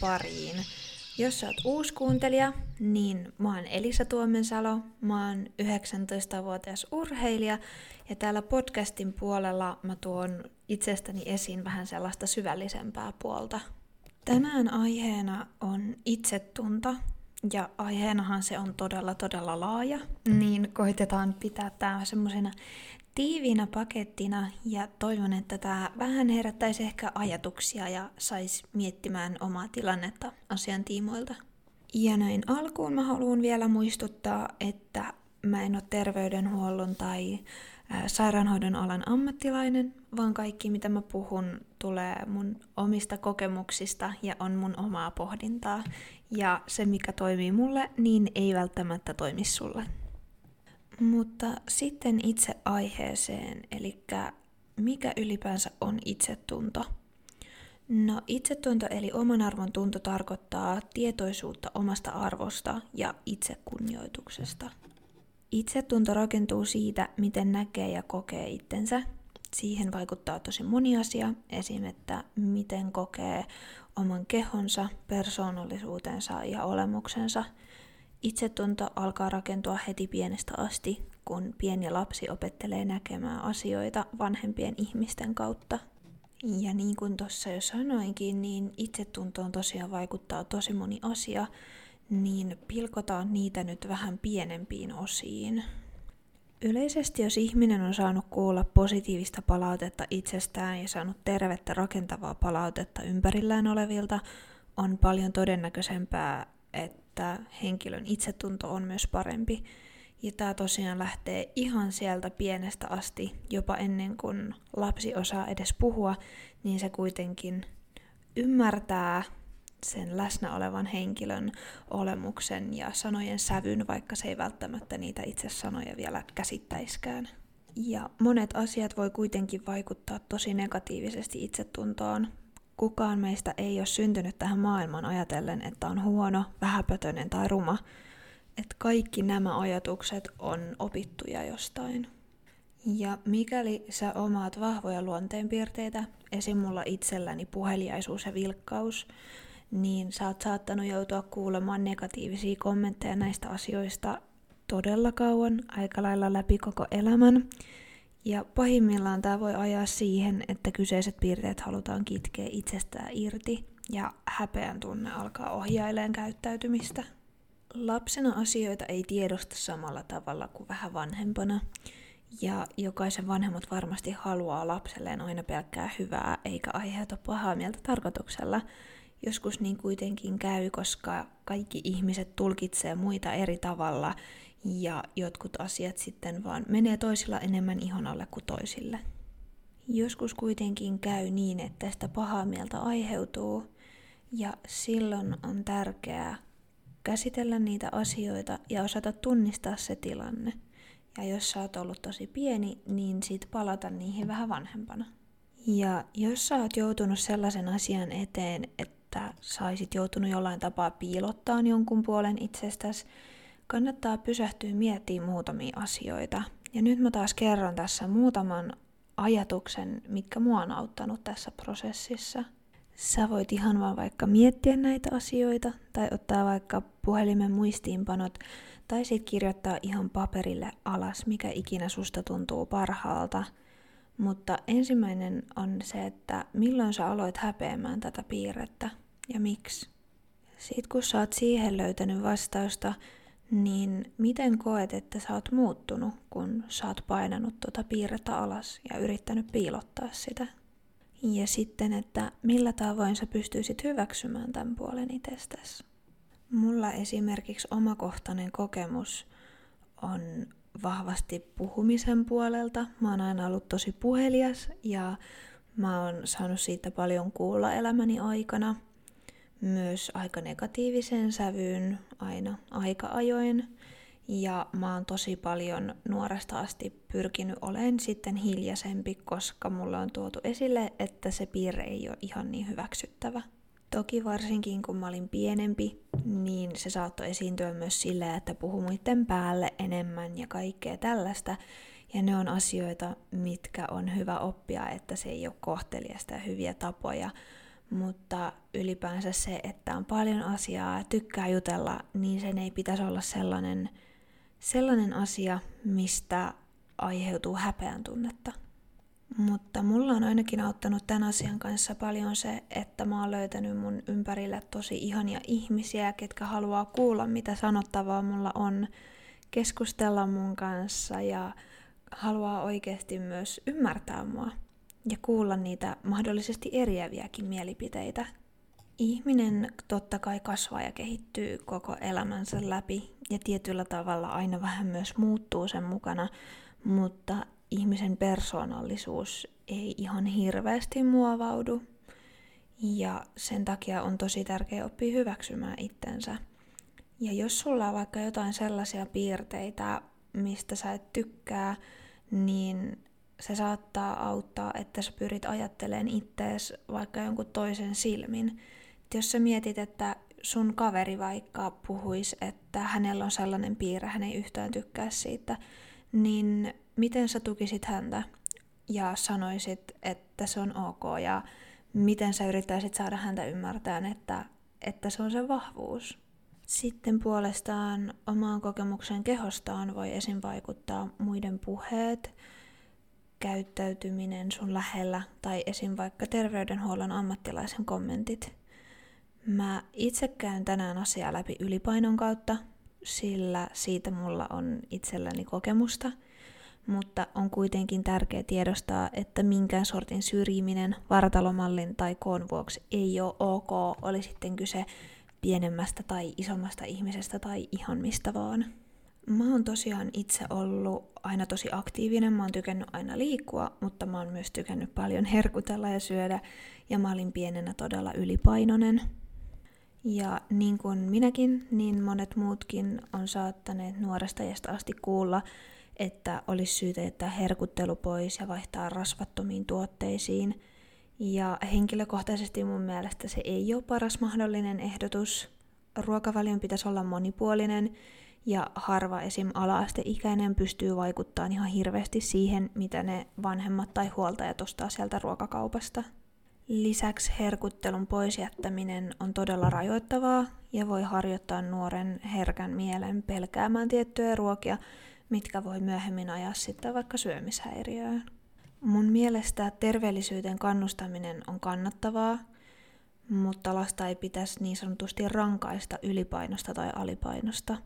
pariin. Jos sä oot uusi kuuntelija, niin mä oon Elisa Tuomensalo, mä oon 19-vuotias urheilija ja täällä podcastin puolella mä tuon itsestäni esiin vähän sellaista syvällisempää puolta. Tänään aiheena on itsetunto ja aiheenahan se on todella todella laaja, niin koitetaan pitää tämä semmoisena tiiviinä pakettina ja toivon, että tämä vähän herättäisi ehkä ajatuksia ja saisi miettimään omaa tilannetta asian tiimoilta. Ja näin alkuun mä haluan vielä muistuttaa, että mä en ole terveydenhuollon tai sairaanhoidon alan ammattilainen, vaan kaikki mitä mä puhun tulee mun omista kokemuksista ja on mun omaa pohdintaa. Ja se mikä toimii mulle, niin ei välttämättä toimi sulle. Mutta sitten itse aiheeseen, eli mikä ylipäänsä on itsetunto? No itsetunto eli oman arvon tunto tarkoittaa tietoisuutta omasta arvosta ja itsekunnioituksesta. Itsetunto rakentuu siitä, miten näkee ja kokee itsensä. Siihen vaikuttaa tosi moni asia, esim. että miten kokee oman kehonsa, persoonallisuutensa ja olemuksensa – Itsetunto alkaa rakentua heti pienestä asti, kun pieni lapsi opettelee näkemään asioita vanhempien ihmisten kautta. Ja niin kuin tuossa jo sanoinkin, niin itsetuntoon tosiaan vaikuttaa tosi moni asia, niin pilkotaan niitä nyt vähän pienempiin osiin. Yleisesti jos ihminen on saanut kuulla positiivista palautetta itsestään ja saanut tervettä rakentavaa palautetta ympärillään olevilta, on paljon todennäköisempää, että että henkilön itsetunto on myös parempi. Ja tämä tosiaan lähtee ihan sieltä pienestä asti, jopa ennen kuin lapsi osaa edes puhua, niin se kuitenkin ymmärtää sen läsnä olevan henkilön olemuksen ja sanojen sävyn, vaikka se ei välttämättä niitä itse sanoja vielä käsittäiskään. Ja monet asiat voi kuitenkin vaikuttaa tosi negatiivisesti itsetuntoon, Kukaan meistä ei ole syntynyt tähän maailmaan ajatellen, että on huono, vähäpötöinen tai ruma. Että kaikki nämä ajatukset on opittuja jostain. Ja mikäli sä omaat vahvoja luonteenpiirteitä, esim. mulla itselläni puheliaisuus ja vilkkaus, niin sä oot saattanut joutua kuulemaan negatiivisia kommentteja näistä asioista todella kauan, aika lailla läpi koko elämän. Ja pahimmillaan tämä voi ajaa siihen, että kyseiset piirteet halutaan kitkeä itsestään irti ja häpeän tunne alkaa ohjaileen käyttäytymistä. Lapsena asioita ei tiedosta samalla tavalla kuin vähän vanhempana. Ja jokaisen vanhemmat varmasti haluaa lapselleen aina pelkkää hyvää eikä aiheuta pahaa mieltä tarkoituksella. Joskus niin kuitenkin käy, koska kaikki ihmiset tulkitsee muita eri tavalla ja jotkut asiat sitten vaan menee toisilla enemmän ihon alle kuin toisille. Joskus kuitenkin käy niin, että tästä pahaa mieltä aiheutuu ja silloin on tärkeää käsitellä niitä asioita ja osata tunnistaa se tilanne. Ja jos sä oot ollut tosi pieni, niin sit palata niihin vähän vanhempana. Ja jos sä oot joutunut sellaisen asian eteen, että saisit joutunut jollain tapaa piilottaa jonkun puolen itsestäsi, kannattaa pysähtyä miettimään muutamia asioita. Ja nyt mä taas kerron tässä muutaman ajatuksen, mitkä mua on auttanut tässä prosessissa. Sä voit ihan vaan vaikka miettiä näitä asioita, tai ottaa vaikka puhelimen muistiinpanot, tai sitten kirjoittaa ihan paperille alas, mikä ikinä susta tuntuu parhaalta. Mutta ensimmäinen on se, että milloin sä aloit häpeämään tätä piirrettä ja miksi. Sitten kun sä oot siihen löytänyt vastausta, niin miten koet, että sä oot muuttunut, kun sä oot painanut tuota piirrettä alas ja yrittänyt piilottaa sitä? Ja sitten, että millä tavoin sä pystyisit hyväksymään tämän puolen itsestäsi? Mulla esimerkiksi omakohtainen kokemus on vahvasti puhumisen puolelta. Mä oon aina ollut tosi puhelias ja mä oon saanut siitä paljon kuulla elämäni aikana – myös aika negatiiviseen sävyyn aina aika ajoin. Ja mä oon tosi paljon nuoresta asti pyrkinyt olemaan sitten hiljaisempi, koska mulla on tuotu esille, että se piirre ei ole ihan niin hyväksyttävä. Toki varsinkin kun mä olin pienempi, niin se saattoi esiintyä myös sillä, että puhu muiden päälle enemmän ja kaikkea tällaista. Ja ne on asioita, mitkä on hyvä oppia, että se ei ole kohteliasta ja hyviä tapoja. Mutta ylipäänsä se, että on paljon asiaa tykkää jutella, niin sen ei pitäisi olla sellainen, sellainen asia, mistä aiheutuu häpeän tunnetta. Mutta mulla on ainakin auttanut tämän asian kanssa paljon se, että mä oon löytänyt mun ympärille tosi ihania ihmisiä, ketkä haluaa kuulla, mitä sanottavaa mulla on, keskustella mun kanssa ja haluaa oikeasti myös ymmärtää mua ja kuulla niitä mahdollisesti eriäviäkin mielipiteitä. Ihminen totta kai kasvaa ja kehittyy koko elämänsä läpi ja tietyllä tavalla aina vähän myös muuttuu sen mukana, mutta ihmisen persoonallisuus ei ihan hirveästi muovaudu. Ja sen takia on tosi tärkeää oppia hyväksymään itsensä. Ja jos sulla on vaikka jotain sellaisia piirteitä, mistä sä et tykkää, niin se saattaa auttaa, että sä pyrit ajattelemaan ittees vaikka jonkun toisen silmin. Et jos sä mietit, että sun kaveri vaikka puhuisi, että hänellä on sellainen piirre, hän ei yhtään tykkää siitä, niin miten sä tukisit häntä ja sanoisit, että se on ok ja miten sä yrittäisit saada häntä ymmärtämään, että, että se on se vahvuus. Sitten puolestaan omaan kokemuksen kehostaan voi esim. vaikuttaa muiden puheet, käyttäytyminen sun lähellä tai esim. vaikka terveydenhuollon ammattilaisen kommentit. Mä itse käyn tänään asiaa läpi ylipainon kautta, sillä siitä mulla on itselläni kokemusta – mutta on kuitenkin tärkeää tiedostaa, että minkään sortin syrjiminen vartalomallin tai koon vuoksi ei ole ok, oli sitten kyse pienemmästä tai isommasta ihmisestä tai ihan mistä vaan. Mä oon tosiaan itse ollut aina tosi aktiivinen, mä oon tykännyt aina liikkua, mutta mä oon myös tykännyt paljon herkutella ja syödä, ja mä olin pienenä todella ylipainoinen. Ja niin kuin minäkin, niin monet muutkin on saattaneet nuoresta asti kuulla, että olisi syytä jättää herkuttelu pois ja vaihtaa rasvattomiin tuotteisiin. Ja henkilökohtaisesti mun mielestä se ei ole paras mahdollinen ehdotus. Ruokavalion pitäisi olla monipuolinen ja harva esim. ala-asteikäinen pystyy vaikuttamaan ihan hirveästi siihen, mitä ne vanhemmat tai huoltajat ostaa sieltä ruokakaupasta. Lisäksi herkuttelun poisjättäminen on todella rajoittavaa ja voi harjoittaa nuoren herkän mielen pelkäämään tiettyjä ruokia, mitkä voi myöhemmin ajaa sitten vaikka syömishäiriöön. Mun mielestä terveellisyyteen kannustaminen on kannattavaa, mutta lasta ei pitäisi niin sanotusti rankaista ylipainosta tai alipainosta.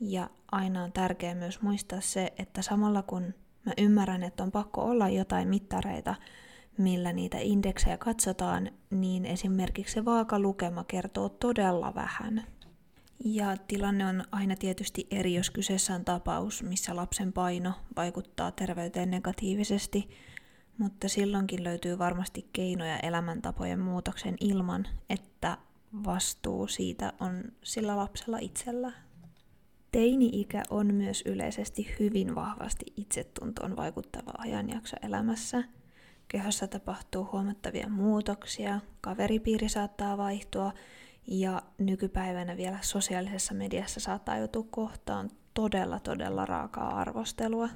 Ja aina on tärkeää myös muistaa se, että samalla kun mä ymmärrän, että on pakko olla jotain mittareita, millä niitä indeksejä katsotaan, niin esimerkiksi se vaakalukema kertoo todella vähän. Ja tilanne on aina tietysti eri, jos kyseessä on tapaus, missä lapsen paino vaikuttaa terveyteen negatiivisesti, mutta silloinkin löytyy varmasti keinoja elämäntapojen muutoksen ilman, että vastuu siitä on sillä lapsella itsellä. Teini-ikä on myös yleisesti hyvin vahvasti itsetuntoon vaikuttava ajanjakso elämässä. Kehossa tapahtuu huomattavia muutoksia, kaveripiiri saattaa vaihtua ja nykypäivänä vielä sosiaalisessa mediassa saattaa joutua kohtaan todella todella raakaa arvostelua.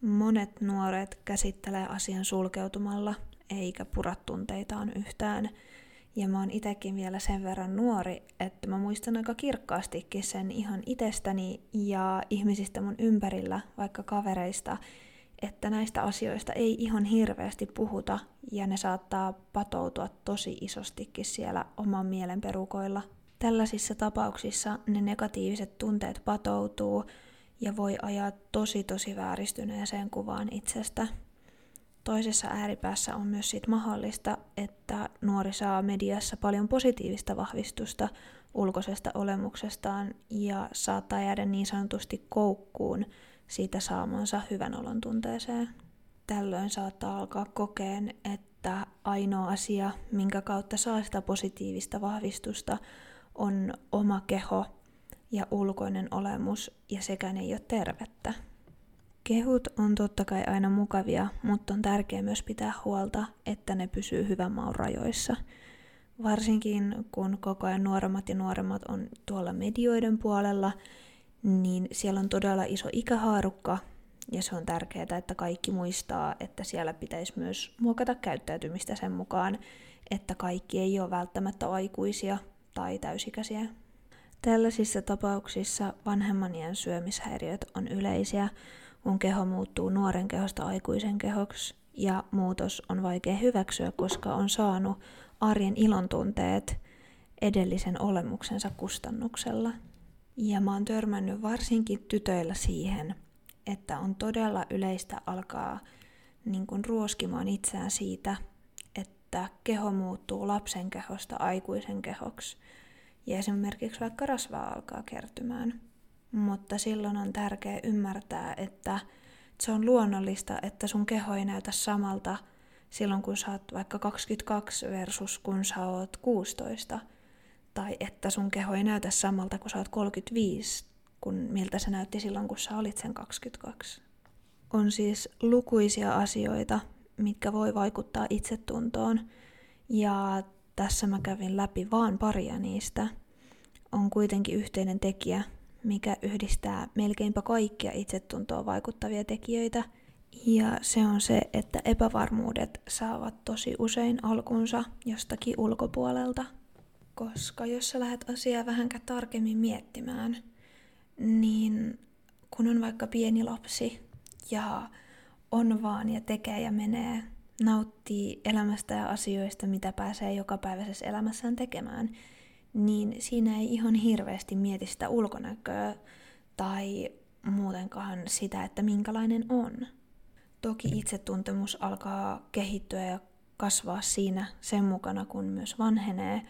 Monet nuoret käsittelee asian sulkeutumalla, eikä pura tunteitaan yhtään. Ja mä oon itekin vielä sen verran nuori, että mä muistan aika kirkkaastikin sen ihan itsestäni ja ihmisistä mun ympärillä, vaikka kavereista, että näistä asioista ei ihan hirveästi puhuta ja ne saattaa patoutua tosi isostikin siellä oman mielen perukoilla. Tällaisissa tapauksissa ne negatiiviset tunteet patoutuu ja voi ajaa tosi tosi vääristyneeseen kuvaan itsestä. Toisessa ääripäässä on myös sit mahdollista, että nuori saa mediassa paljon positiivista vahvistusta ulkoisesta olemuksestaan ja saattaa jäädä niin sanotusti koukkuun siitä saamansa hyvän olon tunteeseen. Tällöin saattaa alkaa kokeen, että ainoa asia, minkä kautta saa sitä positiivista vahvistusta, on oma keho ja ulkoinen olemus, ja sekään ei ole tervettä. Kehut on totta kai aina mukavia, mutta on tärkeää myös pitää huolta, että ne pysyy hyvän maun rajoissa. Varsinkin kun koko ajan nuoremmat ja nuoremmat on tuolla medioiden puolella, niin siellä on todella iso ikähaarukka Ja se on tärkeää, että kaikki muistaa, että siellä pitäisi myös muokata käyttäytymistä sen mukaan, että kaikki ei ole välttämättä aikuisia tai täysikäisiä. Tällaisissa tapauksissa vanhemman iän syömishäiriöt on yleisiä, kun keho muuttuu nuoren kehosta aikuisen kehoksi ja muutos on vaikea hyväksyä, koska on saanut arjen ilontunteet edellisen olemuksensa kustannuksella. Ja mä oon törmännyt varsinkin tytöillä siihen, että on todella yleistä alkaa niin kuin ruoskimaan itseään siitä, että keho muuttuu lapsen kehosta aikuisen kehoksi ja esimerkiksi vaikka rasvaa alkaa kertymään. Mutta silloin on tärkeää ymmärtää, että se on luonnollista, että sun keho ei näytä samalta silloin, kun sä oot vaikka 22 versus kun sä oot 16. Tai että sun keho ei näytä samalta, kun sä oot 35, kun miltä se näytti silloin, kun sä olit sen 22. On siis lukuisia asioita, mitkä voi vaikuttaa itsetuntoon. Ja tässä mä kävin läpi vaan paria niistä. On kuitenkin yhteinen tekijä, mikä yhdistää melkeinpä kaikkia itsetuntoon vaikuttavia tekijöitä. Ja se on se, että epävarmuudet saavat tosi usein alkunsa jostakin ulkopuolelta. Koska jos sä lähdet asiaa vähän tarkemmin miettimään, niin kun on vaikka pieni lapsi ja on vaan ja tekee ja menee, nauttii elämästä ja asioista, mitä pääsee jokapäiväisessä elämässään tekemään, niin siinä ei ihan hirveästi mieti sitä ulkonäköä tai muutenkaan sitä, että minkälainen on. Toki itsetuntemus alkaa kehittyä ja kasvaa siinä sen mukana, kun myös vanhenee,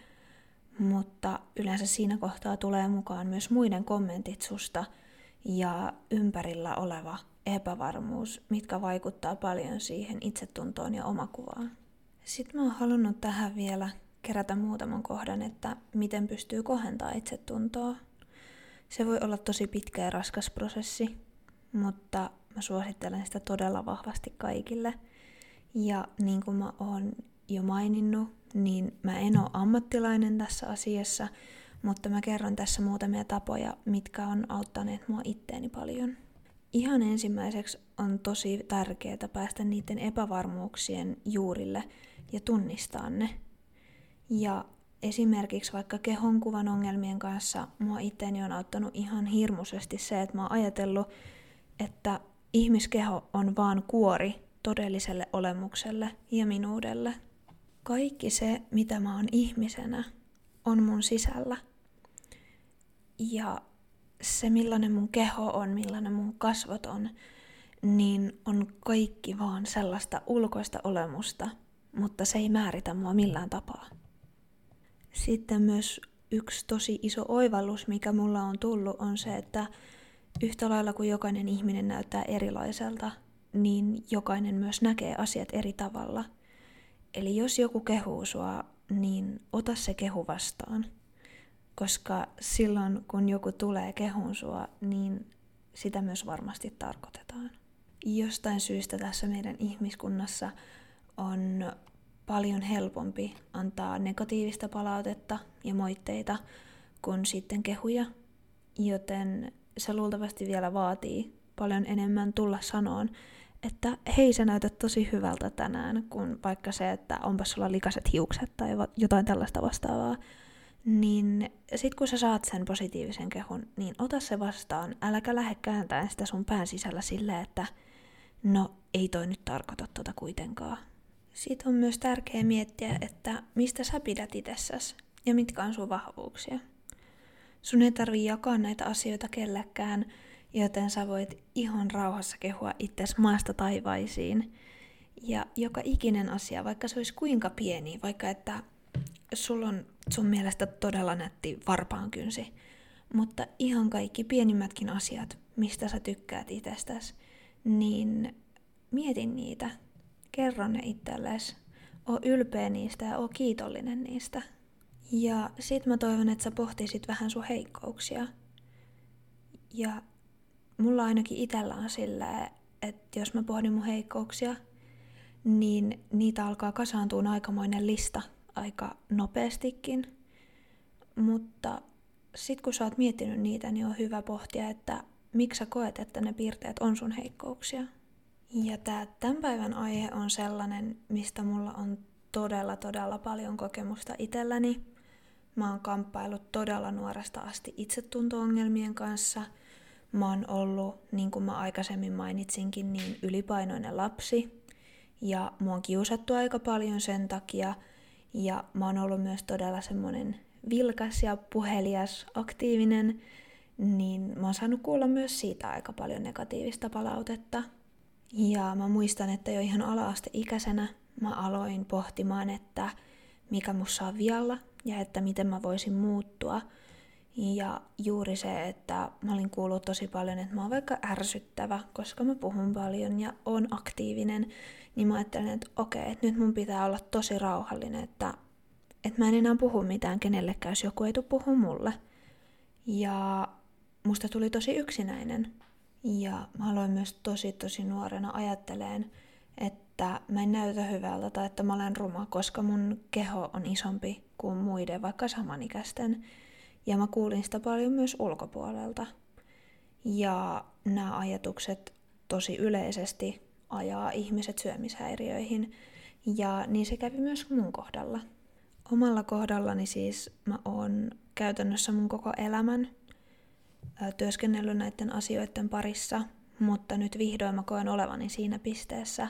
mutta yleensä siinä kohtaa tulee mukaan myös muiden kommentit susta ja ympärillä oleva epävarmuus, mitkä vaikuttaa paljon siihen itsetuntoon ja omakuvaan. Sitten mä oon halunnut tähän vielä kerätä muutaman kohdan, että miten pystyy kohentaa itsetuntoa. Se voi olla tosi pitkä ja raskas prosessi, mutta mä suosittelen sitä todella vahvasti kaikille. Ja niin kuin mä oon jo maininnut, niin mä en ole ammattilainen tässä asiassa, mutta mä kerron tässä muutamia tapoja, mitkä on auttaneet mua itteeni paljon. Ihan ensimmäiseksi on tosi tärkeää päästä niiden epävarmuuksien juurille ja tunnistaa ne. Ja esimerkiksi vaikka kehonkuvan ongelmien kanssa mua itteeni on auttanut ihan hirmuisesti se, että mä oon ajatellut, että ihmiskeho on vaan kuori todelliselle olemukselle ja minuudelle. Kaikki se, mitä mä oon ihmisenä, on mun sisällä. Ja se, millainen mun keho on, millainen mun kasvot on, niin on kaikki vaan sellaista ulkoista olemusta, mutta se ei määritä mua millään tapaa. Sitten myös yksi tosi iso oivallus, mikä mulla on tullut, on se, että yhtä lailla kuin jokainen ihminen näyttää erilaiselta, niin jokainen myös näkee asiat eri tavalla. Eli jos joku kehuu sua, niin ota se kehu vastaan. Koska silloin, kun joku tulee kehun sua, niin sitä myös varmasti tarkoitetaan. Jostain syystä tässä meidän ihmiskunnassa on paljon helpompi antaa negatiivista palautetta ja moitteita kuin sitten kehuja, joten se luultavasti vielä vaatii paljon enemmän tulla sanoon, että hei sä näytät tosi hyvältä tänään, kun vaikka se, että onpas sulla likaset hiukset tai jotain tällaista vastaavaa. Niin sit kun sä saat sen positiivisen kehun, niin ota se vastaan, äläkä lähde kääntämään sitä sun pään sisällä silleen, että no ei toi nyt tarkoita tota kuitenkaan. Sitten on myös tärkeää miettiä, että mistä sä pidät itsessäsi ja mitkä on sun vahvuuksia. Sun ei tarvii jakaa näitä asioita kellekään, joten sä voit ihan rauhassa kehua itses maasta taivaisiin. Ja joka ikinen asia, vaikka se olisi kuinka pieni, vaikka että sulla on sun mielestä todella nätti varpaankynsi, mutta ihan kaikki pienimmätkin asiat, mistä sä tykkäät itsestäsi, niin mietin niitä kerro ne itsellesi. Oo ylpeä niistä ja oo kiitollinen niistä. Ja sit mä toivon, että sä pohtisit vähän sun heikkouksia. Ja mulla ainakin itellä on silleen, että jos mä pohdin mun heikkouksia, niin niitä alkaa kasaantua aikamoinen lista aika nopeastikin. Mutta sit kun sä oot miettinyt niitä, niin on hyvä pohtia, että miksi sä koet, että ne piirteet on sun heikkouksia. Ja tämä tämän päivän aihe on sellainen, mistä mulla on todella, todella paljon kokemusta itselläni. Mä oon kamppailut todella nuoresta asti itsetunto-ongelmien kanssa. Mä oon ollut, niin kuin mä aikaisemmin mainitsinkin, niin ylipainoinen lapsi. Ja mua on kiusattu aika paljon sen takia. Ja mä oon ollut myös todella semmonen vilkas ja puhelias, aktiivinen, niin mä oon saanut kuulla myös siitä aika paljon negatiivista palautetta. Ja mä muistan, että jo ihan ala-asteikäisenä mä aloin pohtimaan, että mikä mussa on vialla ja että miten mä voisin muuttua. Ja juuri se, että mä olin kuullut tosi paljon, että mä oon vaikka ärsyttävä, koska mä puhun paljon ja on aktiivinen, niin mä ajattelin, että okei, että nyt mun pitää olla tosi rauhallinen, että, että mä en enää puhu mitään kenellekään, jos joku ei tule puhu mulle. Ja musta tuli tosi yksinäinen. Ja mä aloin myös tosi tosi nuorena ajatteleen, että mä en näytä hyvältä tai että mä olen ruma, koska mun keho on isompi kuin muiden, vaikka samanikäisten. Ja mä kuulin sitä paljon myös ulkopuolelta. Ja nämä ajatukset tosi yleisesti ajaa ihmiset syömishäiriöihin. Ja niin se kävi myös mun kohdalla. Omalla kohdallani siis mä oon käytännössä mun koko elämän työskennellyt näiden asioiden parissa, mutta nyt vihdoin mä koen olevani siinä pisteessä,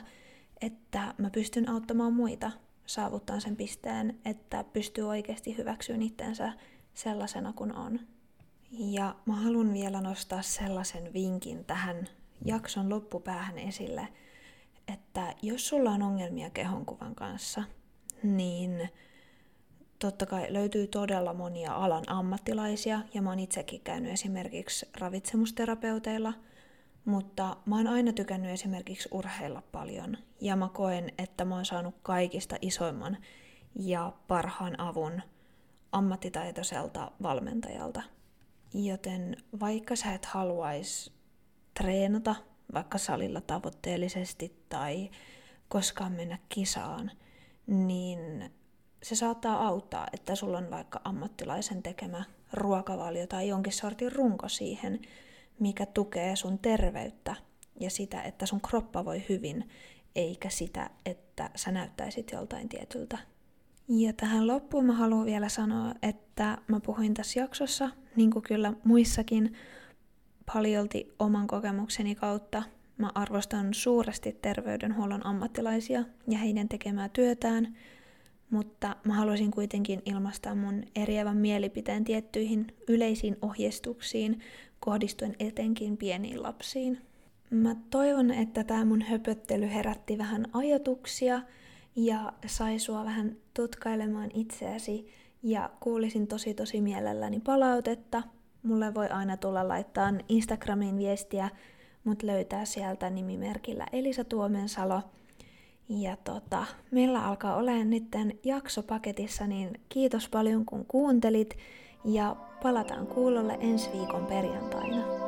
että mä pystyn auttamaan muita saavuttaa sen pisteen, että pystyy oikeasti hyväksyä itsensä sellaisena kuin on. Ja mä haluan vielä nostaa sellaisen vinkin tähän jakson loppupäähän esille, että jos sulla on ongelmia kehonkuvan kanssa, niin totta kai löytyy todella monia alan ammattilaisia, ja mä oon itsekin käynyt esimerkiksi ravitsemusterapeuteilla, mutta mä oon aina tykännyt esimerkiksi urheilla paljon, ja mä koen, että mä oon saanut kaikista isoimman ja parhaan avun ammattitaitoiselta valmentajalta. Joten vaikka sä et haluaisi treenata vaikka salilla tavoitteellisesti tai koskaan mennä kisaan, niin se saattaa auttaa, että sulla on vaikka ammattilaisen tekemä ruokavalio tai jonkin sortin runko siihen, mikä tukee sun terveyttä ja sitä, että sun kroppa voi hyvin, eikä sitä, että sä näyttäisit joltain tietyltä. Ja tähän loppuun mä haluan vielä sanoa, että mä puhuin tässä jaksossa, niin kuin kyllä muissakin, paljolti oman kokemukseni kautta. Mä arvostan suuresti terveydenhuollon ammattilaisia ja heidän tekemää työtään – mutta mä haluaisin kuitenkin ilmaista mun eriävän mielipiteen tiettyihin yleisiin ohjeistuksiin kohdistuen etenkin pieniin lapsiin. Mä toivon, että tämä mun höpöttely herätti vähän ajatuksia ja sai sua vähän tutkailemaan itseäsi ja kuulisin tosi tosi mielelläni palautetta. Mulle voi aina tulla laittaa Instagramiin viestiä, mut löytää sieltä nimimerkillä Elisa Tuomensalo – ja tota, meillä alkaa olemaan nyt jakso paketissa, niin kiitos paljon kun kuuntelit ja palataan kuulolle ensi viikon perjantaina.